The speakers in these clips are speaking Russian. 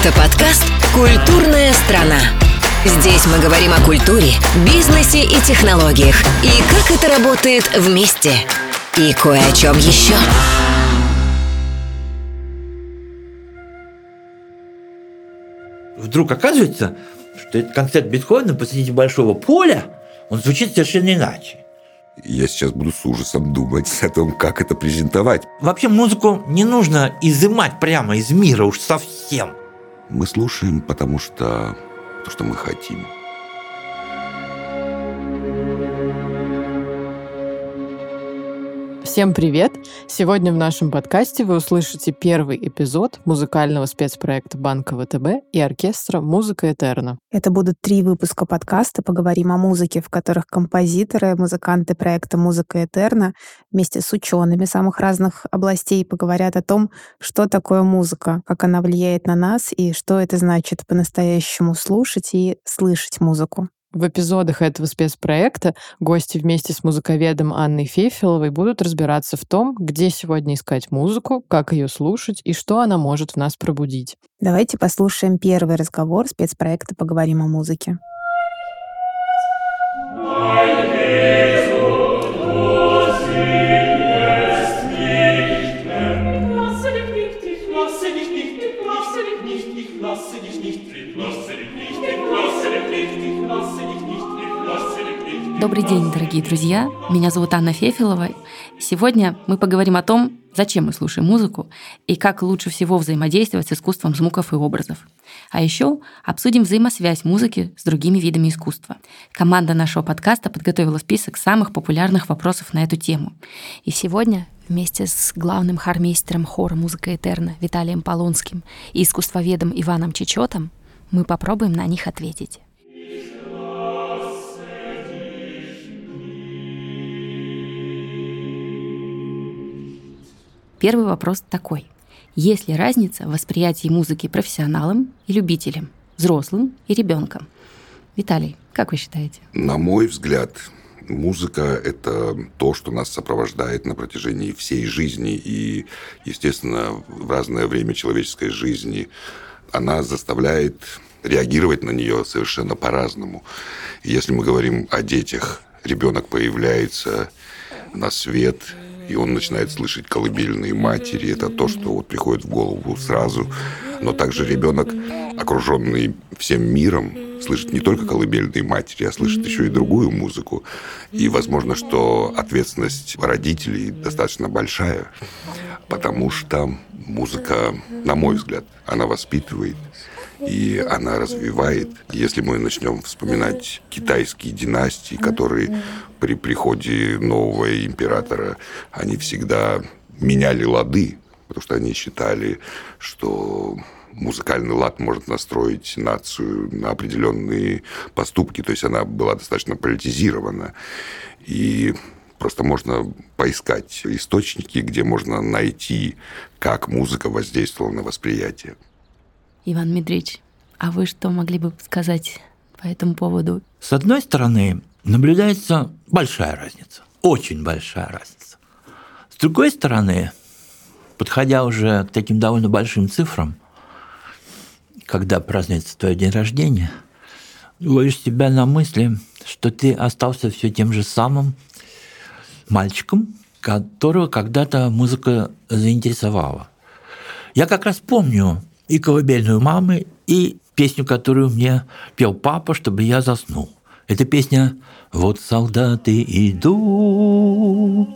Это подкаст «Культурная страна». Здесь мы говорим о культуре, бизнесе и технологиях, и как это работает вместе. И кое о чем еще. Вдруг оказывается, что этот концерт Бетховена посреди большого поля, он звучит совершенно иначе. Я сейчас буду с ужасом думать о том, как это презентовать. Вообще музыку не нужно изымать прямо из мира уж совсем. Мы слушаем, потому что то, что мы хотим. Всем привет! Сегодня в нашем подкасте вы услышите первый эпизод музыкального спецпроекта Банка ВТБ и оркестра «Музыка Этерна». Это будут три выпуска подкаста «Поговорим о музыке», в которых композиторы, музыканты проекта «Музыка Этерна» вместе с учеными самых разных областей поговорят о том, что такое музыка, как она влияет на нас и что это значит по-настоящему слушать и слышать музыку. В эпизодах этого спецпроекта гости вместе с музыковедом Анной Фефиловой будут разбираться в том, где сегодня искать музыку, как ее слушать и что она может в нас пробудить. Давайте послушаем первый разговор спецпроекта «Поговорим о музыке». Добрый день, дорогие друзья. Меня зовут Анна Фефилова. Сегодня мы поговорим о том, зачем мы слушаем музыку и как лучше всего взаимодействовать с искусством звуков и образов. А еще обсудим взаимосвязь музыки с другими видами искусства. Команда нашего подкаста подготовила список самых популярных вопросов на эту тему. И сегодня вместе с главным хормейстером хора «Музыка Этерна» Виталием Полонским и искусствоведом Иваном Чечетом мы попробуем на них ответить. Первый вопрос такой. Есть ли разница в восприятии музыки профессионалам и любителям, взрослым и ребенком? Виталий, как вы считаете? На мой взгляд, музыка – это то, что нас сопровождает на протяжении всей жизни. И, естественно, в разное время человеческой жизни она заставляет реагировать на нее совершенно по-разному. Если мы говорим о детях, ребенок появляется на свет – и он начинает слышать колыбельные матери. Это то, что вот приходит в голову сразу. Но также ребенок, окруженный всем миром, слышит не только колыбельные матери, а слышит еще и другую музыку. И возможно, что ответственность родителей достаточно большая, потому что музыка, на мой взгляд, она воспитывает, и она развивает. Если мы начнем вспоминать китайские династии, которые при приходе нового императора, они всегда меняли лады, потому что они считали, что музыкальный лад может настроить нацию на определенные поступки. То есть она была достаточно политизирована. И просто можно поискать источники, где можно найти, как музыка воздействовала на восприятие. Иван Медрич, а вы что могли бы сказать по этому поводу? С одной стороны, наблюдается большая разница, очень большая разница. С другой стороны, подходя уже к таким довольно большим цифрам, когда празднуется твой день рождения, ловишь себя на мысли, что ты остался все тем же самым мальчиком, которого когда-то музыка заинтересовала. Я как раз помню и колыбельную мамы, и песню, которую мне пел папа, чтобы я заснул. Эта песня «Вот солдаты идут».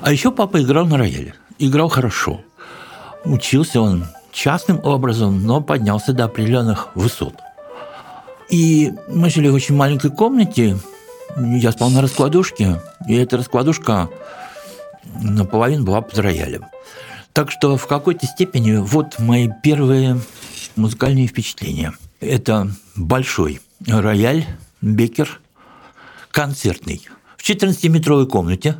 А еще папа играл на рояле. Играл хорошо. Учился он частным образом, но поднялся до определенных высот. И мы жили в очень маленькой комнате. Я спал на раскладушке, и эта раскладушка наполовину была под роялем. Так что в какой-то степени вот мои первые музыкальные впечатления. Это большой рояль, бекер, концертный, в 14-метровой комнате.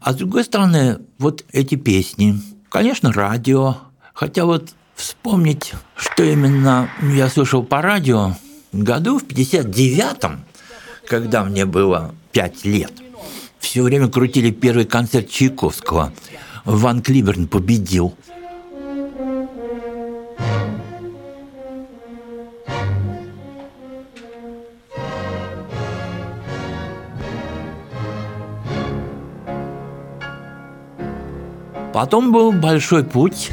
А с другой стороны, вот эти песни. Конечно, радио. Хотя вот вспомнить, что именно я слышал по радио году в 59-м, когда мне было 5 лет – все время крутили первый концерт Чайковского. Ван Клиберн победил. Потом был большой путь,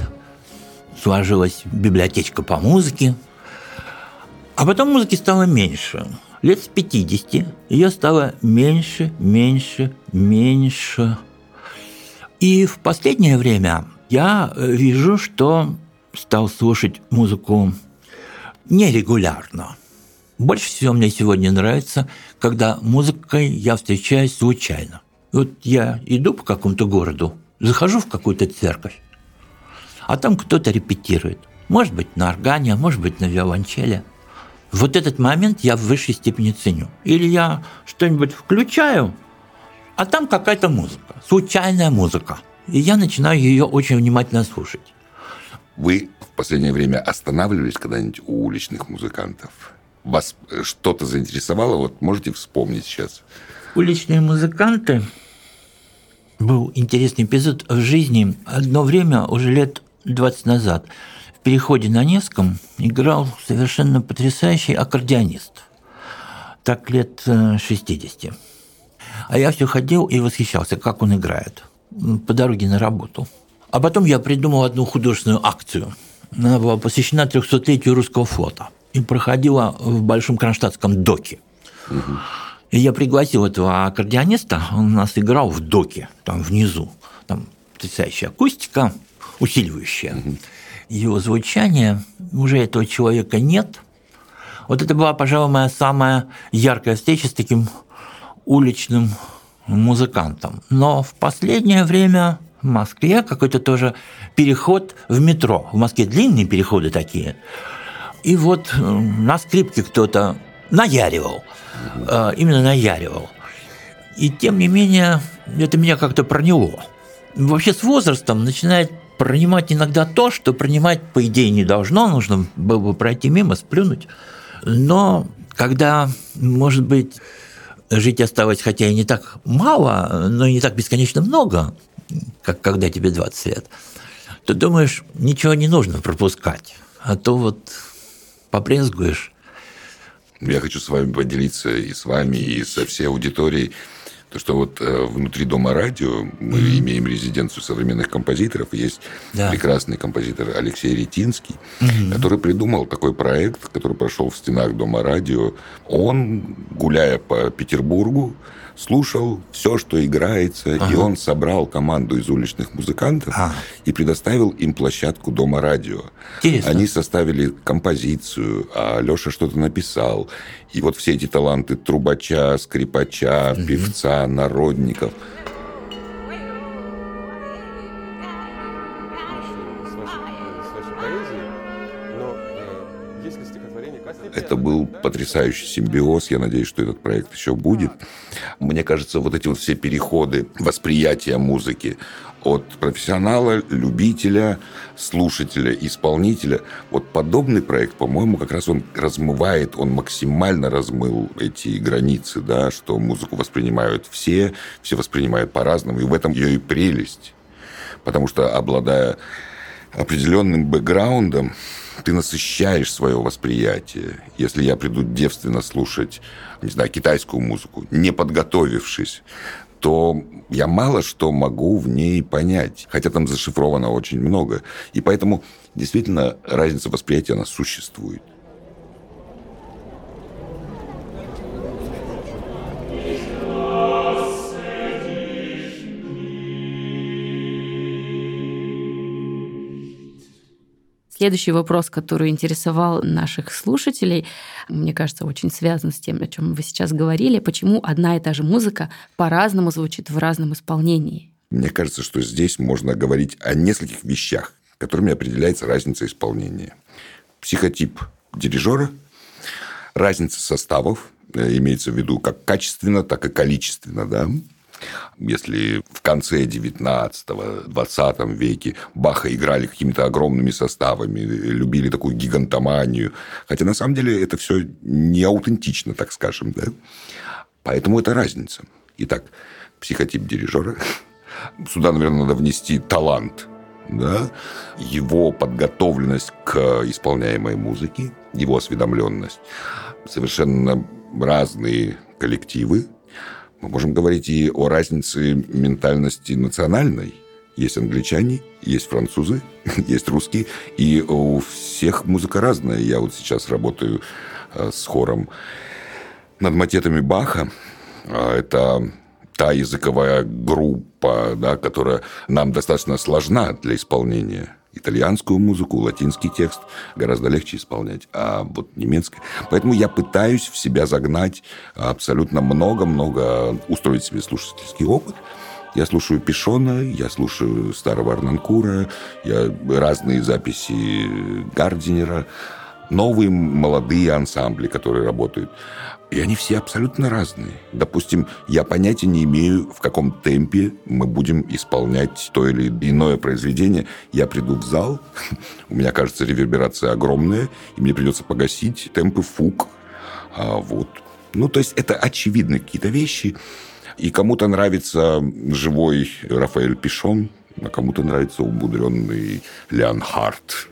сложилась библиотечка по музыке, а потом музыки стало меньше. Лет с 50 ее стало меньше, меньше, меньше. И в последнее время я вижу, что стал слушать музыку нерегулярно. Больше всего мне сегодня нравится, когда музыкой я встречаюсь случайно. Вот я иду по какому-то городу, захожу в какую-то церковь, а там кто-то репетирует. Может быть, на органе, а может быть, на виолончели – вот этот момент я в высшей степени ценю. Или я что-нибудь включаю, а там какая-то музыка, случайная музыка. И я начинаю ее очень внимательно слушать. Вы в последнее время останавливались когда-нибудь у уличных музыкантов? Вас что-то заинтересовало? Вот можете вспомнить сейчас? Уличные музыканты был интересный эпизод в жизни. Одно время, уже лет 20 назад, переходе на Невском играл совершенно потрясающий аккордеонист. Так лет 60. Э, а я все ходил и восхищался, как он играет по дороге на работу. А потом я придумал одну художественную акцию. Она была посвящена 300-летию русского флота и проходила в Большом Кронштадтском доке. Угу. И я пригласил этого аккордеониста, он у нас играл в доке, там внизу. Там потрясающая акустика, усиливающая. Угу его звучание, уже этого человека нет. Вот это была, пожалуй, моя самая яркая встреча с таким уличным музыкантом. Но в последнее время в Москве какой-то тоже переход в метро. В Москве длинные переходы такие. И вот э, на скрипке кто-то наяривал. Э, именно наяривал. И тем не менее, это меня как-то проняло. Вообще с возрастом начинает принимать иногда то, что принимать, по идее, не должно, нужно было бы пройти мимо, сплюнуть. Но когда, может быть, жить осталось, хотя и не так мало, но и не так бесконечно много, как когда тебе 20 лет, то думаешь, ничего не нужно пропускать, а то вот побрезгуешь. Я хочу с вами поделиться и с вами, и со всей аудиторией то, что вот э, внутри Дома радио мы mm-hmm. имеем резиденцию современных композиторов. Есть да. прекрасный композитор Алексей Ретинский, mm-hmm. который придумал такой проект, который прошел в стенах Дома радио. Он, гуляя по Петербургу, слушал все, что играется, ага. и он собрал команду из уличных музыкантов а. и предоставил им площадку Дома радио. Интересно. Они составили композицию, а Леша что-то написал. И вот все эти таланты трубача, скрипача, угу. певца, народников – Это был потрясающий симбиоз. Я надеюсь, что этот проект еще будет. Мне кажется, вот эти вот все переходы восприятия музыки от профессионала, любителя, слушателя, исполнителя. Вот подобный проект, по-моему, как раз он размывает, он максимально размыл эти границы, да, что музыку воспринимают все, все воспринимают по-разному, и в этом ее и прелесть. Потому что, обладая определенным бэкграундом, ты насыщаешь свое восприятие. Если я приду девственно слушать, не знаю, китайскую музыку, не подготовившись, то я мало что могу в ней понять, хотя там зашифровано очень много. И поэтому действительно разница восприятия, она существует. Следующий вопрос, который интересовал наших слушателей, мне кажется, очень связан с тем, о чем вы сейчас говорили. Почему одна и та же музыка по-разному звучит в разном исполнении? Мне кажется, что здесь можно говорить о нескольких вещах, которыми определяется разница исполнения. Психотип дирижера, разница составов, э, имеется в виду как качественно, так и количественно, да, если в конце 19-20 веке Баха играли какими-то огромными составами, любили такую гигантоманию, хотя на самом деле это все не аутентично, так скажем, да? Поэтому это разница. Итак, психотип дирижера, Сюда, наверное, надо внести талант, да, его подготовленность к исполняемой музыке, его осведомленность, совершенно разные коллективы. Мы можем говорить и о разнице ментальности национальной. Есть англичане, есть французы, есть русские, и у всех музыка разная. Я вот сейчас работаю э, с хором над матетами Баха. А это та языковая группа, да, которая нам достаточно сложна для исполнения. Итальянскую музыку, латинский текст гораздо легче исполнять, а вот немецкий. Поэтому я пытаюсь в себя загнать абсолютно много-много, устроить себе слушательский опыт. Я слушаю Пишона, я слушаю старого Арнанкура, я разные записи Гардинера, новые молодые ансамбли, которые работают. И они все абсолютно разные. Допустим, я понятия не имею, в каком темпе мы будем исполнять то или иное произведение. Я приду в зал, у меня, кажется, реверберация огромная, и мне придется погасить темпы фук. А вот. Ну, то есть это очевидные какие-то вещи. И кому-то нравится живой Рафаэль Пишон, а кому-то нравится умудренный Леонхард.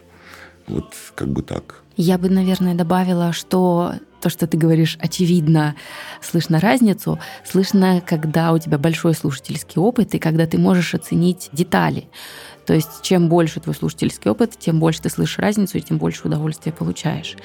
Вот как бы так. Я бы, наверное, добавила, что то, что ты говоришь, очевидно, слышно разницу, слышно, когда у тебя большой слушательский опыт и когда ты можешь оценить детали. То есть чем больше твой слушательский опыт, тем больше ты слышишь разницу и тем больше удовольствия получаешь.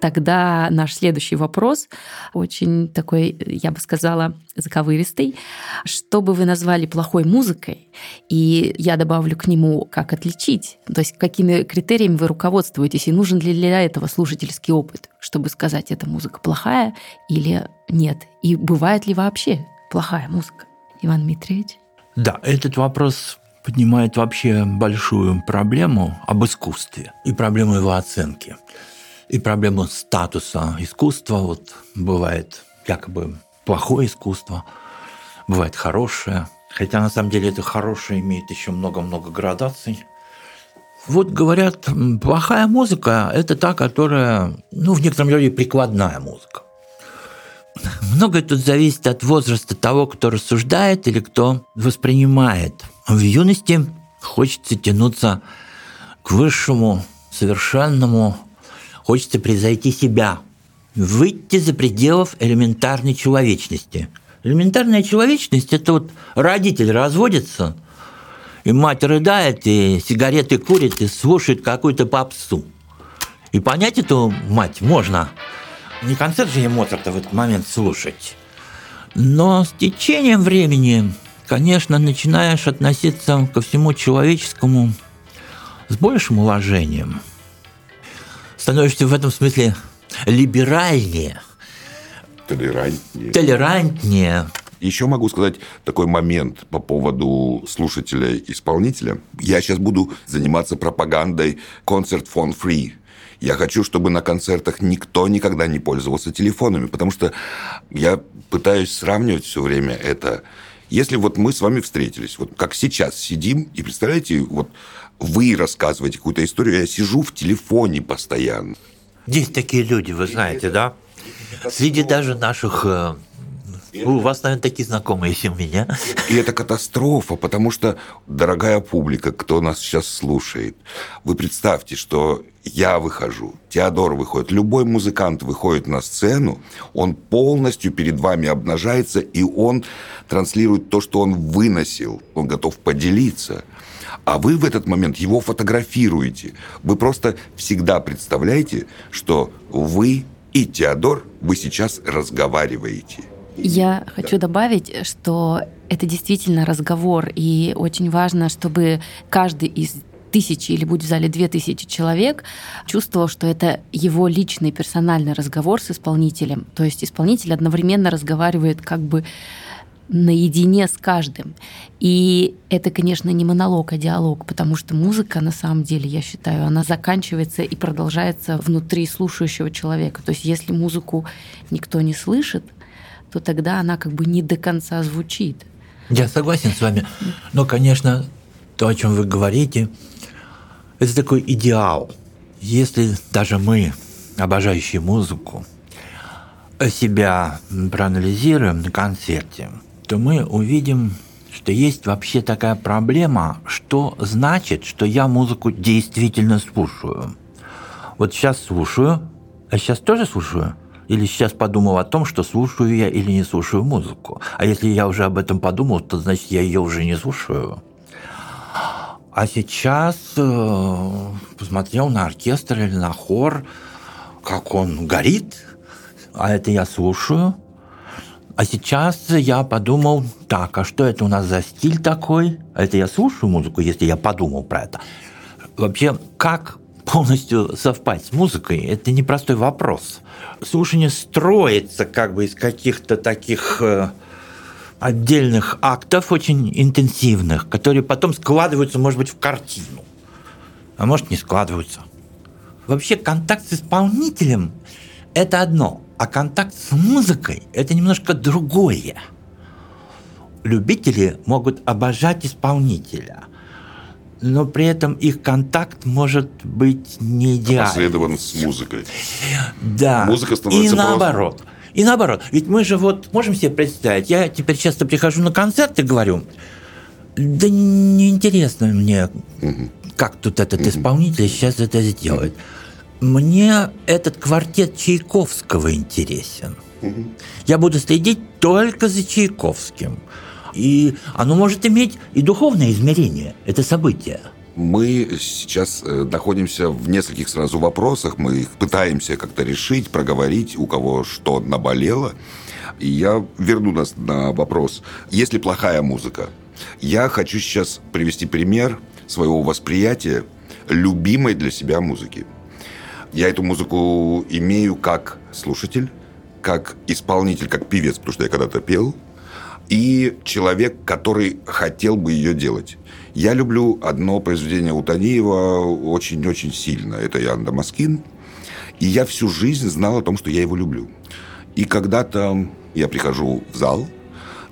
Тогда наш следующий вопрос, очень такой, я бы сказала, заковыристый. Что бы вы назвали плохой музыкой? И я добавлю к нему, как отличить. То есть какими критериями вы руководствуетесь? И нужен ли для этого слушательский опыт, чтобы сказать, эта музыка плохая или нет? И бывает ли вообще плохая музыка? Иван Дмитриевич? Да, этот вопрос поднимает вообще большую проблему об искусстве и проблему его оценки и проблему статуса искусства. Вот бывает якобы плохое искусство, бывает хорошее. Хотя на самом деле это хорошее имеет еще много-много градаций. Вот говорят, плохая музыка – это та, которая, ну, в некотором роде прикладная музыка. Многое тут зависит от возраста того, кто рассуждает или кто воспринимает. В юности хочется тянуться к высшему, совершенному, Хочется превзойти себя, выйти за пределов элементарной человечности. Элементарная человечность – это вот родитель разводится, и мать рыдает, и сигареты курит, и слушает какую-то попсу. И понять эту мать можно. Не концерт же Моцарта в этот момент слушать. Но с течением времени, конечно, начинаешь относиться ко всему человеческому с большим уважением – становишься в этом смысле либеральнее. Толерантнее. Толерантнее. Еще могу сказать такой момент по поводу слушателя-исполнителя. Я сейчас буду заниматься пропагандой «Концерт фон фри». Я хочу, чтобы на концертах никто никогда не пользовался телефонами, потому что я пытаюсь сравнивать все время это. Если вот мы с вами встретились, вот как сейчас сидим, и представляете, вот вы рассказываете какую-то историю, я сижу в телефоне постоянно. Есть такие люди, вы знаете, да? Среди даже наших э, у вас, наверное, такие знакомые, есть у меня. И это катастрофа, потому что, дорогая публика, кто нас сейчас слушает, вы представьте, что я выхожу, Теодор выходит, любой музыкант выходит на сцену, он полностью перед вами обнажается, и он транслирует то, что он выносил, он готов поделиться – а вы в этот момент его фотографируете. Вы просто всегда представляете, что вы и Теодор, вы сейчас разговариваете. Я хочу добавить, что это действительно разговор, и очень важно, чтобы каждый из тысячи или будет в зале две тысячи человек, чувствовал, что это его личный персональный разговор с исполнителем. То есть исполнитель одновременно разговаривает как бы наедине с каждым. И это, конечно, не монолог, а диалог, потому что музыка, на самом деле, я считаю, она заканчивается и продолжается внутри слушающего человека. То есть если музыку никто не слышит, то тогда она как бы не до конца звучит. Я согласен с вами. Но, конечно, то, о чем вы говорите, это такой идеал. Если даже мы, обожающие музыку, себя проанализируем на концерте, то мы увидим, что есть вообще такая проблема, что значит, что я музыку действительно слушаю. Вот сейчас слушаю, а сейчас тоже слушаю – или сейчас подумал о том, что слушаю я или не слушаю музыку. А если я уже об этом подумал, то значит я ее уже не слушаю. А сейчас э, посмотрел на оркестр или на хор, как он горит, а это я слушаю. А сейчас я подумал, так, а что это у нас за стиль такой? А это я слушаю музыку, если я подумал про это. Вообще, как полностью совпасть с музыкой, это непростой вопрос. Слушание строится как бы из каких-то таких э, отдельных актов, очень интенсивных, которые потом складываются, может быть, в картину, а может, не складываются. Вообще контакт с исполнителем – это одно, а контакт с музыкой – это немножко другое. Любители могут обожать исполнителя – но при этом их контакт может быть не идеальным. Последован с музыкой. Да. Музыка становится И наоборот. Просто... И наоборот. Ведь мы же вот можем себе представить, я теперь часто прихожу на концерт и говорю, да неинтересно мне, угу. как тут этот угу. исполнитель сейчас это сделает. Мне этот квартет Чайковского интересен. Я буду следить только за Чайковским. И оно может иметь и духовное измерение, это событие. Мы сейчас э, находимся в нескольких сразу вопросах, мы их пытаемся как-то решить, проговорить, у кого что наболело. И я верну нас на вопрос. Если плохая музыка, я хочу сейчас привести пример своего восприятия любимой для себя музыки. Я эту музыку имею как слушатель, как исполнитель, как певец, потому что я когда-то пел – и человек, который хотел бы ее делать. Я люблю одно произведение у очень-очень сильно. Это Ян Дамаскин. И я всю жизнь знал о том, что я его люблю. И когда-то я прихожу в зал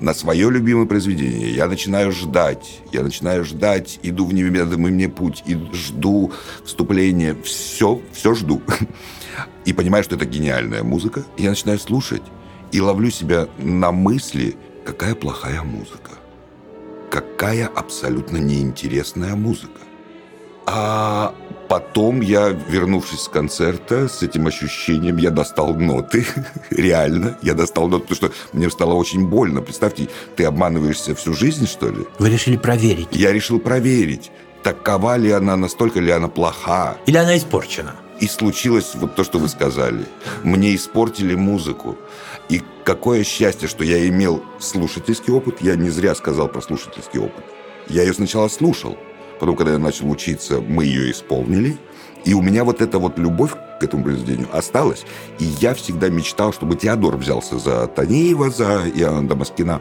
на свое любимое произведение, я начинаю ждать, я начинаю ждать, иду в неведомый мне путь, и жду вступления, все, все жду. И понимаю, что это гениальная музыка. Я начинаю слушать и ловлю себя на мысли, Какая плохая музыка. Какая абсолютно неинтересная музыка. А потом я, вернувшись с концерта, с этим ощущением, я достал ноты. Реально, я достал ноты, потому что мне стало очень больно. Представьте, ты обманываешься всю жизнь, что ли? Вы решили проверить? Я решил проверить, такова ли она, настолько ли она плоха. Или она испорчена? И случилось вот то, что вы сказали. Мне испортили музыку. И какое счастье, что я имел слушательский опыт. Я не зря сказал про слушательский опыт. Я ее сначала слушал. Потом, когда я начал учиться, мы ее исполнили. И у меня вот эта вот любовь к этому произведению осталась. И я всегда мечтал, чтобы Теодор взялся за Танеева, за Иоанна Дамаскина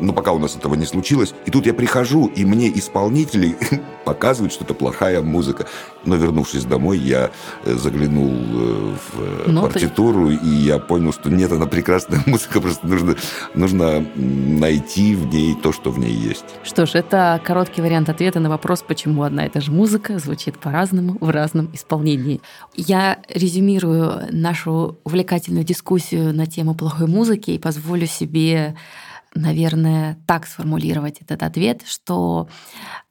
но пока у нас этого не случилось. И тут я прихожу, и мне исполнители показывают, что это плохая музыка. Но вернувшись домой, я э, заглянул э, в э, ну, партитуру, и я понял, что нет, она прекрасная музыка, просто нужно, нужно найти в ней то, что в ней есть. Что ж, это короткий вариант ответа на вопрос, почему одна и та же музыка звучит по-разному в разном исполнении. Я резюмирую нашу увлекательную дискуссию на тему плохой музыки и позволю себе наверное, так сформулировать этот ответ, что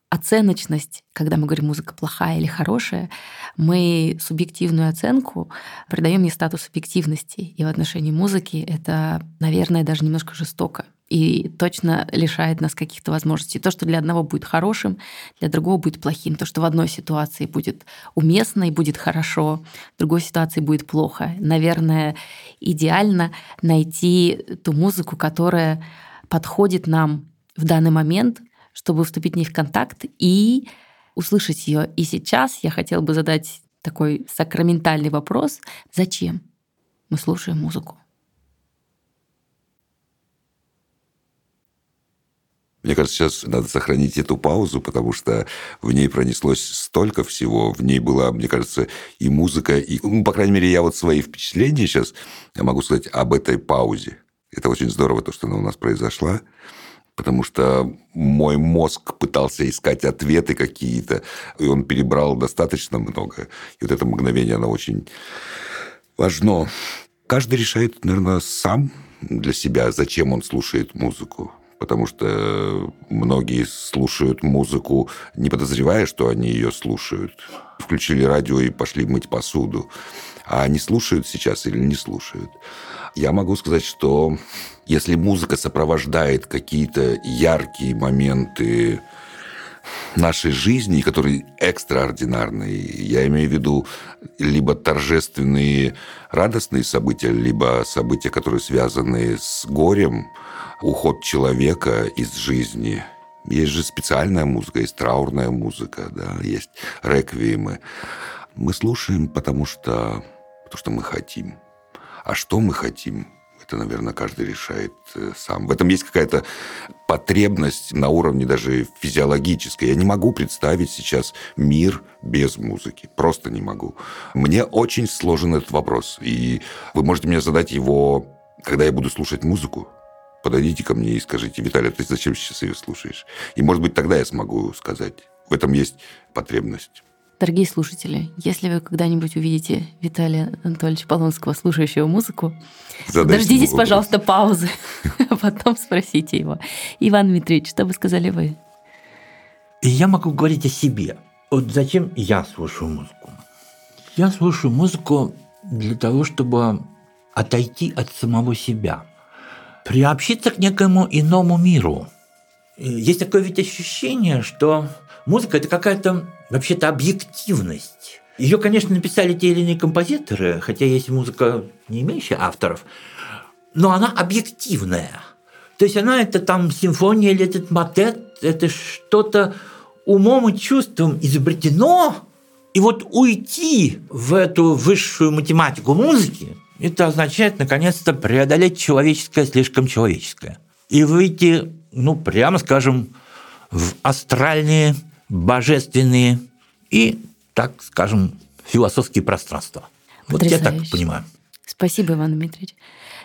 оценочность, когда мы говорим музыка плохая или хорошая, мы субъективную оценку придаем ей статус объективности. И в отношении музыки это, наверное, даже немножко жестоко и точно лишает нас каких-то возможностей. То, что для одного будет хорошим, для другого будет плохим. То, что в одной ситуации будет уместно и будет хорошо, в другой ситуации будет плохо. Наверное, идеально найти ту музыку, которая подходит нам в данный момент, чтобы вступить в ней в контакт и услышать ее. И сейчас я хотела бы задать такой сакраментальный вопрос. Зачем мы слушаем музыку? Мне кажется, сейчас надо сохранить эту паузу, потому что в ней пронеслось столько всего. В ней была, мне кажется, и музыка, и, ну, по крайней мере, я вот свои впечатления сейчас могу сказать об этой паузе. Это очень здорово, то, что она у нас произошла, потому что мой мозг пытался искать ответы какие-то, и он перебрал достаточно много. И вот это мгновение, оно очень важно. Каждый решает, наверное, сам для себя, зачем он слушает музыку потому что многие слушают музыку, не подозревая, что они ее слушают. Включили радио и пошли мыть посуду. А они слушают сейчас или не слушают. Я могу сказать, что если музыка сопровождает какие-то яркие моменты нашей жизни, которые экстраординарные. Я имею в виду либо торжественные, радостные события, либо события, которые связаны с горем, уход человека из жизни. Есть же специальная музыка, есть траурная музыка, да, есть реквиемы. Мы слушаем, потому что, потому что мы хотим. А что мы хотим? Это, наверное, каждый решает э, сам. В этом есть какая-то потребность на уровне даже физиологической. Я не могу представить сейчас мир без музыки. Просто не могу. Мне очень сложен этот вопрос. И вы можете мне задать его, когда я буду слушать музыку, подойдите ко мне и скажите, Виталий, ты зачем сейчас ее слушаешь? И, может быть, тогда я смогу сказать. В этом есть потребность. Дорогие слушатели, если вы когда-нибудь увидите Виталия Анатольевича Полонского, слушающего музыку, Задайте дождитесь, пожалуйста, паузы, а потом спросите его. Иван Дмитриевич, что бы сказали вы? Я могу говорить о себе. Вот зачем я слушаю музыку? Я слушаю музыку для того, чтобы отойти от самого себя – приобщиться к некому иному миру. Есть такое ведь ощущение, что музыка – это какая-то вообще-то объективность. Ее, конечно, написали те или иные композиторы, хотя есть музыка, не имеющая авторов, но она объективная. То есть она это там симфония или этот мотет, это что-то умом и чувством изобретено, и вот уйти в эту высшую математику музыки – это означает, наконец-то, преодолеть человеческое слишком человеческое. И выйти, ну, прямо скажем, в астральные, божественные и, так скажем, философские пространства. Потрясающе. Вот я так понимаю. Спасибо, Иван Дмитриевич.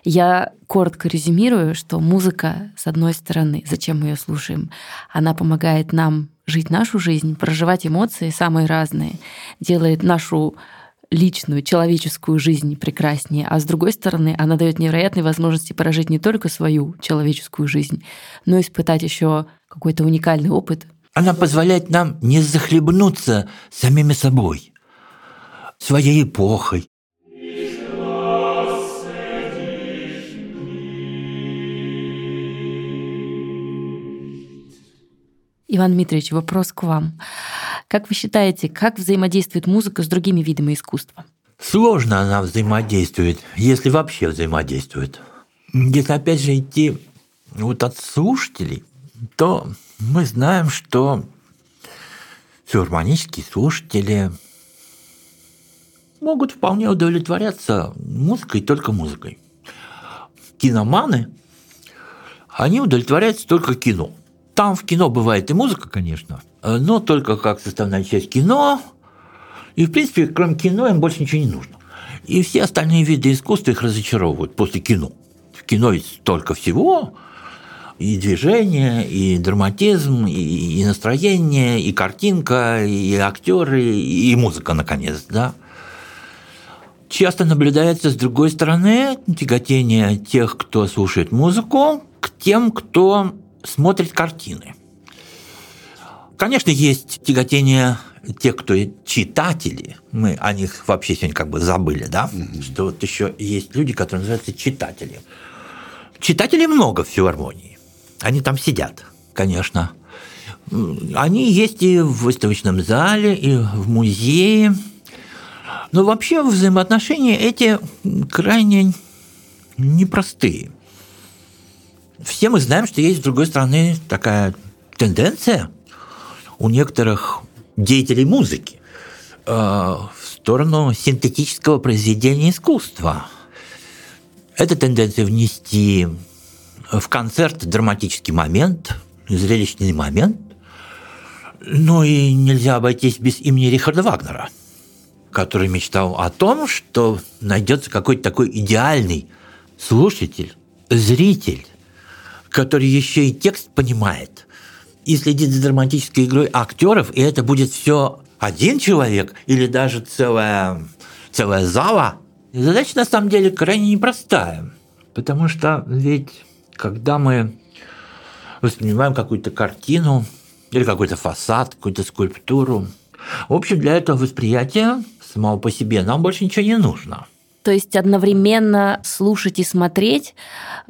Я коротко резюмирую, что музыка, с одной стороны, зачем мы ее слушаем, она помогает нам жить нашу жизнь, проживать эмоции самые разные, делает нашу личную, человеческую жизнь прекраснее, а с другой стороны, она дает невероятные возможности прожить не только свою человеческую жизнь, но и испытать еще какой-то уникальный опыт. Она позволяет нам не захлебнуться самими собой, своей эпохой. Иван Дмитриевич, вопрос к вам. Как вы считаете, как взаимодействует музыка с другими видами искусства? Сложно она взаимодействует, если вообще взаимодействует. Если опять же идти вот от слушателей, то мы знаем, что филармонические слушатели могут вполне удовлетворяться музыкой, только музыкой. Киноманы, они удовлетворяются только кино – там в кино бывает и музыка, конечно, но только как составная часть кино. И, в принципе, кроме кино им больше ничего не нужно. И все остальные виды искусства их разочаровывают после кино. В кино есть столько всего, и движение, и драматизм, и, и настроение, и картинка, и актеры, и музыка, наконец, да. Часто наблюдается, с другой стороны, тяготение тех, кто слушает музыку, к тем, кто смотрит картины. Конечно, есть тяготение тех, кто читатели. Мы о них вообще сегодня как бы забыли, да? Mm-hmm. Что вот еще есть люди, которые называются читатели. Читателей много в филармонии. Они там сидят, конечно. Они есть и в выставочном зале, и в музее. Но вообще взаимоотношения эти крайне непростые все мы знаем, что есть, с другой стороны, такая тенденция у некоторых деятелей музыки э, в сторону синтетического произведения искусства. Эта тенденция внести в концерт драматический момент, зрелищный момент. Ну и нельзя обойтись без имени Рихарда Вагнера, который мечтал о том, что найдется какой-то такой идеальный слушатель, зритель, который еще и текст понимает, и следит за драматической игрой актеров, и это будет все один человек или даже целая, целая зала. Задача на самом деле крайне непростая, потому что ведь когда мы воспринимаем какую-то картину или какой-то фасад, какую-то скульптуру, в общем, для этого восприятия самого по себе нам больше ничего не нужно. То есть одновременно слушать и смотреть,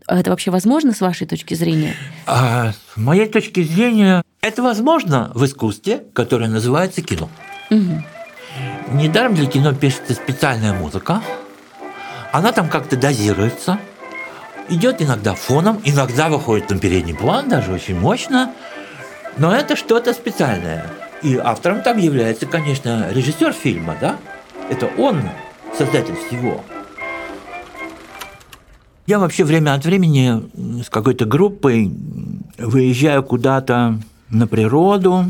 это вообще возможно с вашей точки зрения? А, с моей точки зрения, это возможно в искусстве, которое называется кино. Угу. Недаром для кино пишется специальная музыка. Она там как-то дозируется. Идет иногда фоном, иногда выходит на передний план, даже очень мощно. Но это что-то специальное. И автором там является, конечно, режиссер фильма, да? Это он создатель всего. Я вообще время от времени с какой-то группой выезжаю куда-то на природу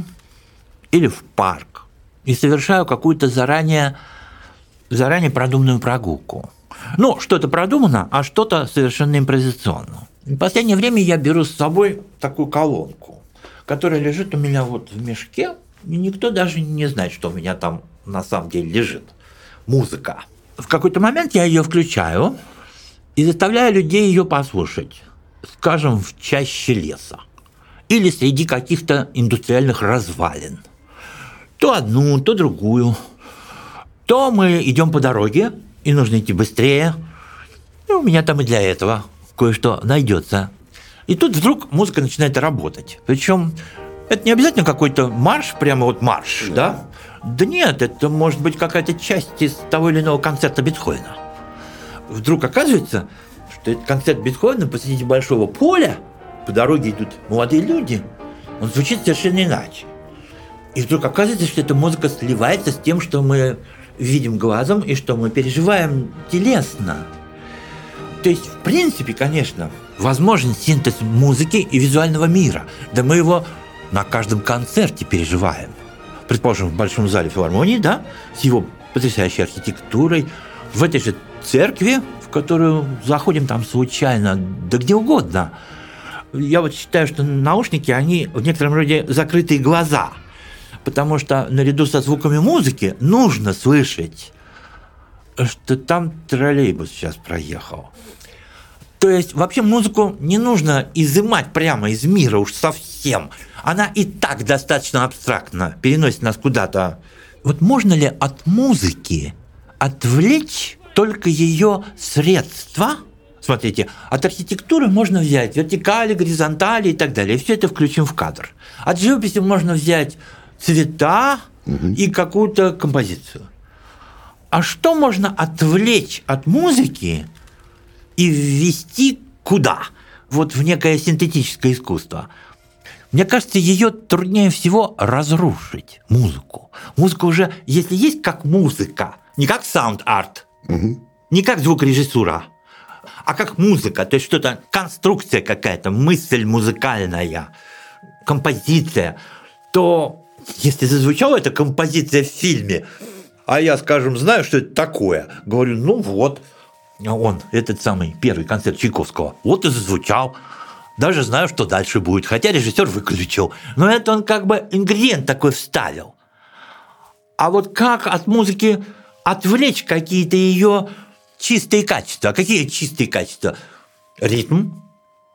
или в парк и совершаю какую-то заранее, заранее продуманную прогулку. Ну, что-то продумано, а что-то совершенно импровизационно. В последнее время я беру с собой такую колонку, которая лежит у меня вот в мешке, и никто даже не знает, что у меня там на самом деле лежит. Музыка в какой-то момент я ее включаю и заставляю людей ее послушать, скажем, в чаще леса или среди каких-то индустриальных развалин. То одну, то другую. То мы идем по дороге, и нужно идти быстрее. И у меня там и для этого кое-что найдется. И тут вдруг музыка начинает работать. Причем это не обязательно какой-то марш, прямо вот марш, да? да? Да нет, это может быть какая-то часть из того или иного концерта Бетховена. Вдруг оказывается, что этот концерт Бетховена посреди большого поля, по дороге идут молодые люди, он звучит совершенно иначе. И вдруг оказывается, что эта музыка сливается с тем, что мы видим глазом и что мы переживаем телесно. То есть, в принципе, конечно, возможен синтез музыки и визуального мира. Да мы его на каждом концерте переживаем предположим, в Большом зале филармонии, да, с его потрясающей архитектурой, в этой же церкви, в которую заходим там случайно, да где угодно. Я вот считаю, что наушники, они в некотором роде закрытые глаза, потому что наряду со звуками музыки нужно слышать, что там троллейбус сейчас проехал. То есть вообще музыку не нужно изымать прямо из мира уж совсем. Она и так достаточно абстрактна, переносит нас куда-то. Вот можно ли от музыки отвлечь только ее средства? Смотрите, от архитектуры можно взять вертикали, горизонтали и так далее. Все это включим в кадр. От живописи можно взять цвета угу. и какую-то композицию. А что можно отвлечь от музыки и ввести куда? Вот в некое синтетическое искусство. Мне кажется, ее труднее всего разрушить, музыку. Музыка уже, если есть как музыка, не как саунд-арт, угу. не как звукорежиссура, а как музыка, то есть что-то, конструкция какая-то, мысль музыкальная, композиция, то если зазвучала эта композиция в фильме, а я, скажем, знаю, что это такое, говорю, ну вот, он, этот самый первый концерт Чайковского, вот и зазвучал. Даже знаю, что дальше будет, хотя режиссер выключил. Но это он как бы ингредиент такой вставил. А вот как от музыки отвлечь какие-то ее чистые качества? А какие чистые качества? Ритм,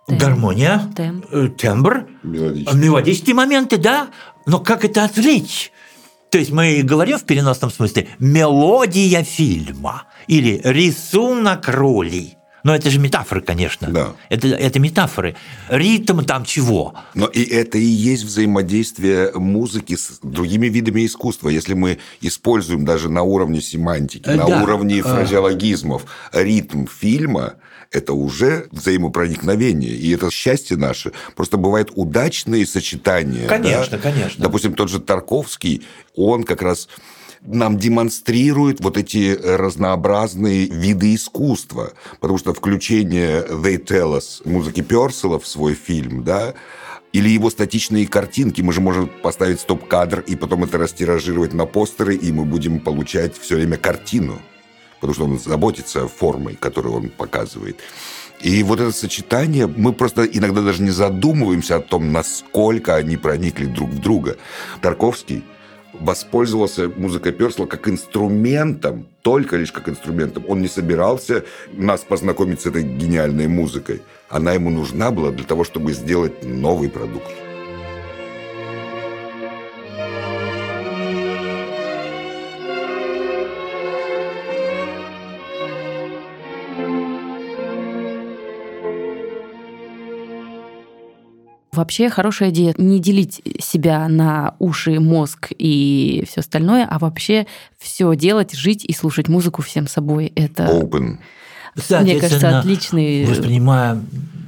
темп, гармония, темп, э, тембр, мелодические. мелодические моменты, да. Но как это отвлечь? То есть мы говорим в переносном смысле мелодия фильма или рисунок роли. Но это же метафоры, конечно. Да. Это, это метафоры. Ритм там чего? Но и это и есть взаимодействие музыки с другими видами искусства. Если мы используем даже на уровне семантики, да. на уровне фразеологизмов ритм фильма, это уже взаимопроникновение, и это счастье наше. Просто бывают удачные сочетания. Конечно, да? конечно. Допустим, тот же Тарковский, он как раз нам демонстрирует вот эти разнообразные виды искусства. Потому что включение «They Tell Us» музыки Персела в свой фильм, да, или его статичные картинки. Мы же можем поставить стоп-кадр и потом это растиражировать на постеры, и мы будем получать все время картину. Потому что он заботится формой, которую он показывает. И вот это сочетание, мы просто иногда даже не задумываемся о том, насколько они проникли друг в друга. Тарковский воспользовался музыкой Персла как инструментом, только лишь как инструментом. Он не собирался нас познакомить с этой гениальной музыкой. Она ему нужна была для того, чтобы сделать новый продукт. Вообще хорошая идея не делить себя на уши, мозг и все остальное, а вообще все делать, жить и слушать музыку всем собой. Это, Open. мне кажется, отличный... Воспринимая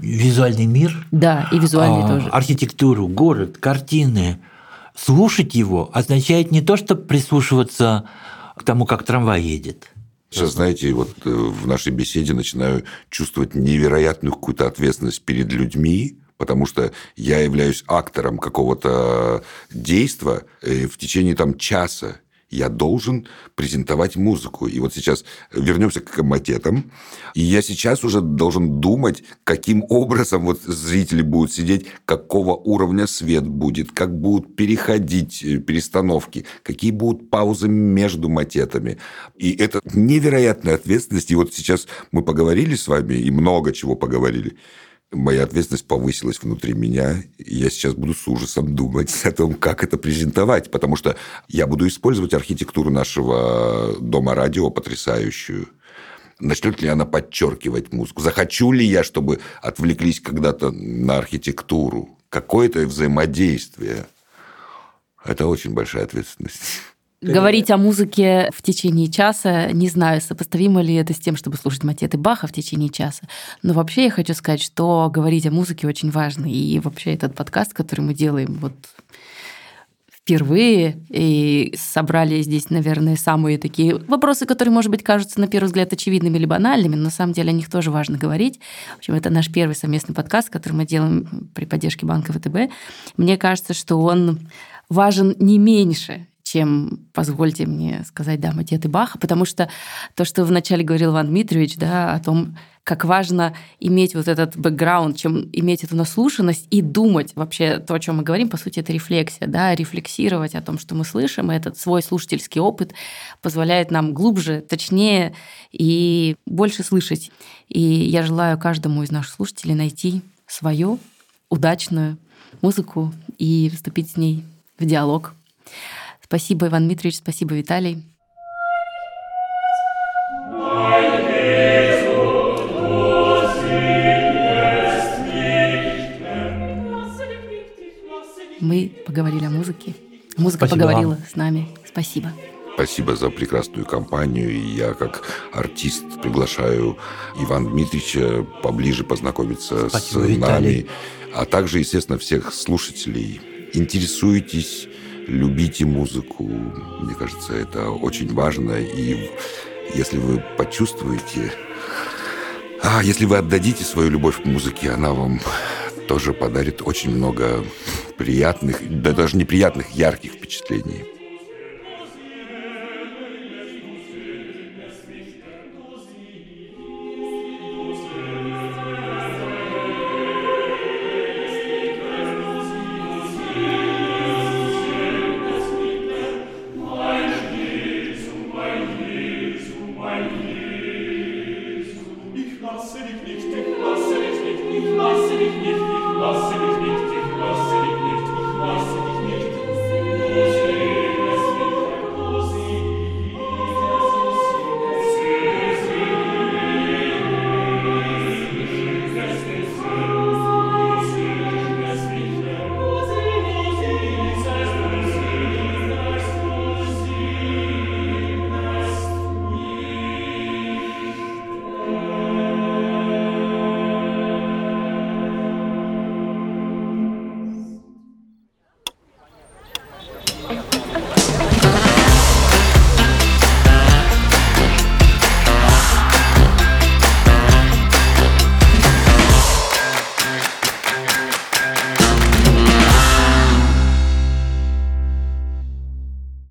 визуальный мир. Да, и визуальный а, тоже. Архитектуру, город, картины. Слушать его означает не то, чтобы прислушиваться к тому, как трамвай едет. Сейчас, знаете, вот э, в нашей беседе начинаю чувствовать невероятную какую-то ответственность перед людьми, потому что я являюсь актором какого-то действия э, в течение там часа. Я должен презентовать музыку. И вот сейчас вернемся к макетам. И я сейчас уже должен думать, каким образом вот зрители будут сидеть, какого уровня свет будет, как будут переходить э, перестановки, какие будут паузы между макетами. И это невероятная ответственность. И вот сейчас мы поговорили с вами, и много чего поговорили моя ответственность повысилась внутри меня, и я сейчас буду с ужасом думать о том, как это презентовать, потому что я буду использовать архитектуру нашего дома-радио потрясающую. Начнет ли она подчеркивать музыку? Захочу ли я, чтобы отвлеклись когда-то на архитектуру? Какое-то взаимодействие. Это очень большая ответственность. Говорить о музыке в течение часа, не знаю, сопоставимо ли это с тем, чтобы слушать матеты Баха в течение часа. Но вообще я хочу сказать, что говорить о музыке очень важно. И вообще этот подкаст, который мы делаем вот впервые и собрали здесь, наверное, самые такие вопросы, которые, может быть, кажутся на первый взгляд очевидными или банальными, но на самом деле о них тоже важно говорить. В общем, это наш первый совместный подкаст, который мы делаем при поддержке банка ВТБ. Мне кажется, что он важен не меньше, чем, позвольте мне сказать, да, Матет и Баха, потому что то, что вначале говорил Иван Дмитриевич, да, о том, как важно иметь вот этот бэкграунд, чем иметь эту наслушанность и думать вообще то, о чем мы говорим, по сути, это рефлексия, да, рефлексировать о том, что мы слышим, и этот свой слушательский опыт позволяет нам глубже, точнее и больше слышать. И я желаю каждому из наших слушателей найти свою удачную музыку и вступить с ней в диалог. Спасибо, Иван Дмитриевич, спасибо, Виталий. Мы поговорили о музыке. Музыка Спасибо поговорила вам. с нами. Спасибо. Спасибо за прекрасную компанию. И я, как артист, приглашаю Ивана Дмитриевича поближе познакомиться Спасибо, с Виталий. нами. А также, естественно, всех слушателей. Интересуйтесь, любите музыку. Мне кажется, это очень важно. И если вы почувствуете... А если вы отдадите свою любовь к музыке, она вам тоже подарит очень много приятных, да даже неприятных, ярких впечатлений.